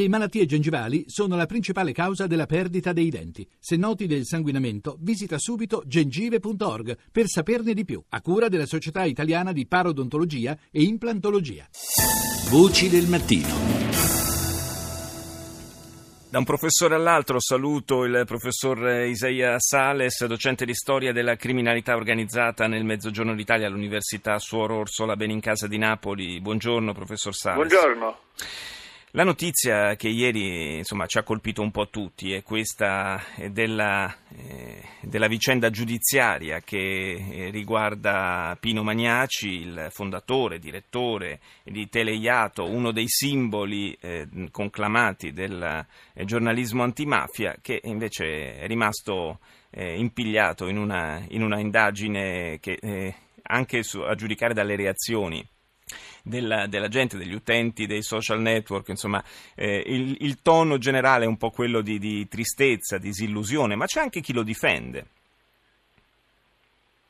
Le malattie gengivali sono la principale causa della perdita dei denti. Se noti del sanguinamento, visita subito gengive.org per saperne di più, a cura della Società Italiana di Parodontologia e Implantologia. Voci del mattino. Da un professore all'altro saluto il professor Isaia Sales, docente di storia della criminalità organizzata nel Mezzogiorno d'Italia all'Università Suor Orsola Benincasa di Napoli. Buongiorno professor Sales. Buongiorno. La notizia che ieri insomma, ci ha colpito un po' tutti è questa della, eh, della vicenda giudiziaria che eh, riguarda Pino Magnaci, il fondatore, direttore di Teleiato, uno dei simboli eh, conclamati del eh, giornalismo antimafia, che invece è rimasto eh, impigliato in una, in una indagine che eh, anche su, a giudicare dalle reazioni della, della, gente, degli utenti dei social network, insomma eh, il, il, tono generale è un po' quello di, di tristezza, disillusione, ma c'è anche chi lo difende.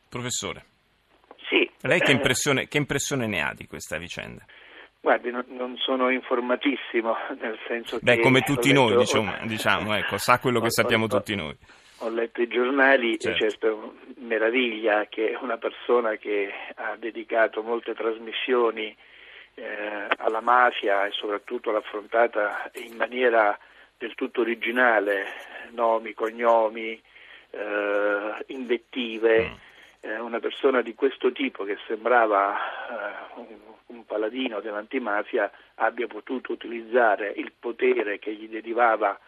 Professore. Sì. Lei che impressione, che impressione ne ha di questa vicenda? Guardi, non, non, sono informatissimo, nel senso Beh, che... come tutti noi, diciamo, diciamo, ecco, sa quello che sappiamo tutti noi. Ho letto i giornali Certo. e certo meraviglia che una persona che ha dedicato molte trasmissioni eh, alla mafia e soprattutto l'ha affrontata in maniera del tutto originale, nomi, cognomi, eh, invettive, eh, una persona di questo tipo che sembrava eh, un, un paladino dell'antimafia abbia potuto utilizzare il potere che gli derivava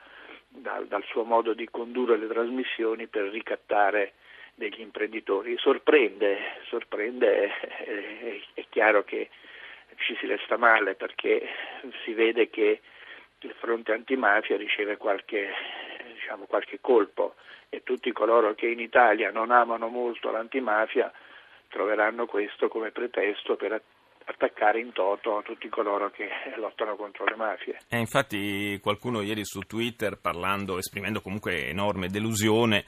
dal, dal suo modo di condurre le trasmissioni per ricattare degli imprenditori. Sorprende, sorprende, eh, è chiaro che ci si resta male perché si vede che il fronte antimafia riceve qualche, diciamo, qualche colpo e tutti coloro che in Italia non amano molto l'antimafia troveranno questo come pretesto per attaccare in toto tutti coloro che lottano contro le mafie. Eh, infatti qualcuno ieri su Twitter parlando, esprimendo comunque enorme delusione,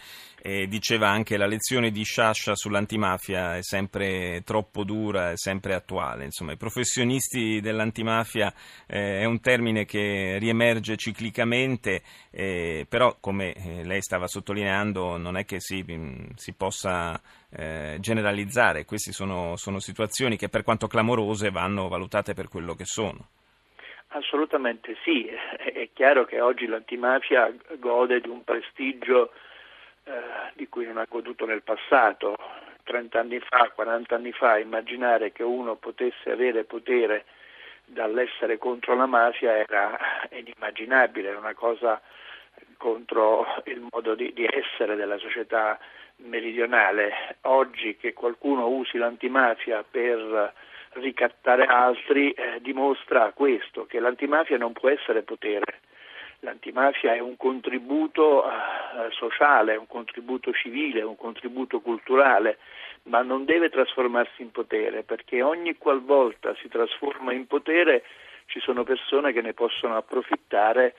eh, diceva anche la lezione di Sciascia sull'antimafia è sempre troppo dura, è sempre attuale. Insomma, i professionisti dell'antimafia eh, è un termine che riemerge ciclicamente, eh, però come eh, lei stava sottolineando non è che si, si possa eh, generalizzare, queste sono, sono situazioni che per quanto clamorose vanno valutate per quello che sono. Assolutamente sì, è chiaro che oggi l'antimafia gode di un prestigio eh, di cui non ha goduto nel passato. 30 anni fa, 40 anni fa, immaginare che uno potesse avere potere dall'essere contro la mafia era inimmaginabile, era una cosa contro il modo di, di essere della società meridionale. Oggi che qualcuno usi l'antimafia per ricattare altri eh, dimostra questo, che l'antimafia non può essere potere. L'antimafia è un contributo eh, sociale, un contributo civile, un contributo culturale, ma non deve trasformarsi in potere, perché ogni qualvolta si trasforma in potere ci sono persone che ne possono approfittare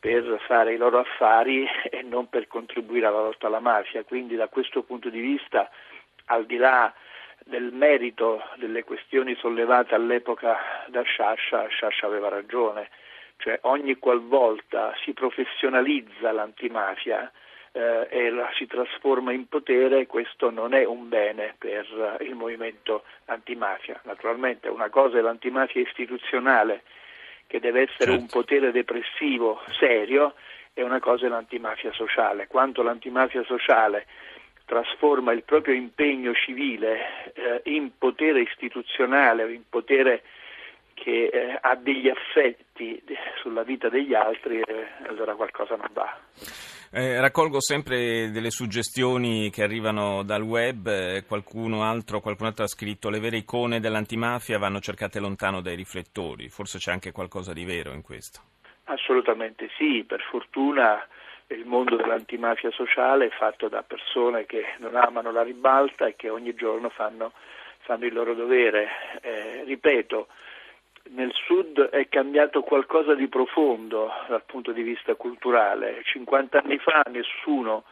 per fare i loro affari e non per contribuire alla lotta alla mafia. Quindi da questo punto di vista, al di là del merito delle questioni sollevate all'epoca da Sciascia, Sciascia aveva ragione, cioè ogni qualvolta si professionalizza l'antimafia eh, e la si trasforma in potere, questo non è un bene per il movimento antimafia. Naturalmente una cosa è l'antimafia istituzionale, che deve essere certo. un potere depressivo serio, e una cosa è l'antimafia sociale. Quanto l'antimafia sociale trasforma il proprio impegno civile eh, in potere istituzionale o in potere che eh, ha degli affetti sulla vita degli altri, eh, allora qualcosa non va. Eh, raccolgo sempre delle suggestioni che arrivano dal web, eh, qualcuno altro, qualcun altro ha scritto le vere icone dell'antimafia vanno cercate lontano dai riflettori, forse c'è anche qualcosa di vero in questo. Assolutamente sì, per fortuna il mondo dell'antimafia sociale è fatto da persone che non amano la ribalta e che ogni giorno fanno, fanno il loro dovere. Eh, ripeto, nel sud è cambiato qualcosa di profondo dal punto di vista culturale. 50 anni fa nessuno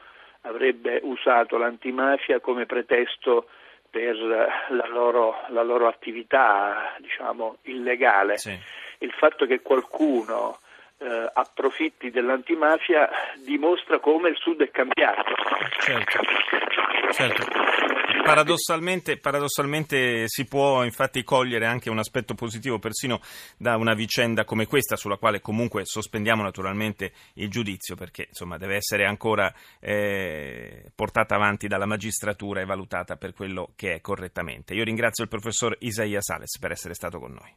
avrebbe usato l'antimafia come pretesto per la loro, la loro attività diciamo, illegale. Sì. Il fatto che qualcuno eh, approfitti dell'antimafia dimostra come il Sud è cambiato. Certo. certo. Paradossalmente, paradossalmente, si può infatti cogliere anche un aspetto positivo persino da una vicenda come questa, sulla quale comunque sospendiamo naturalmente il giudizio, perché insomma deve essere ancora eh, portata avanti dalla magistratura e valutata per quello che è correttamente. Io ringrazio il professor Isaia Sales per essere stato con noi.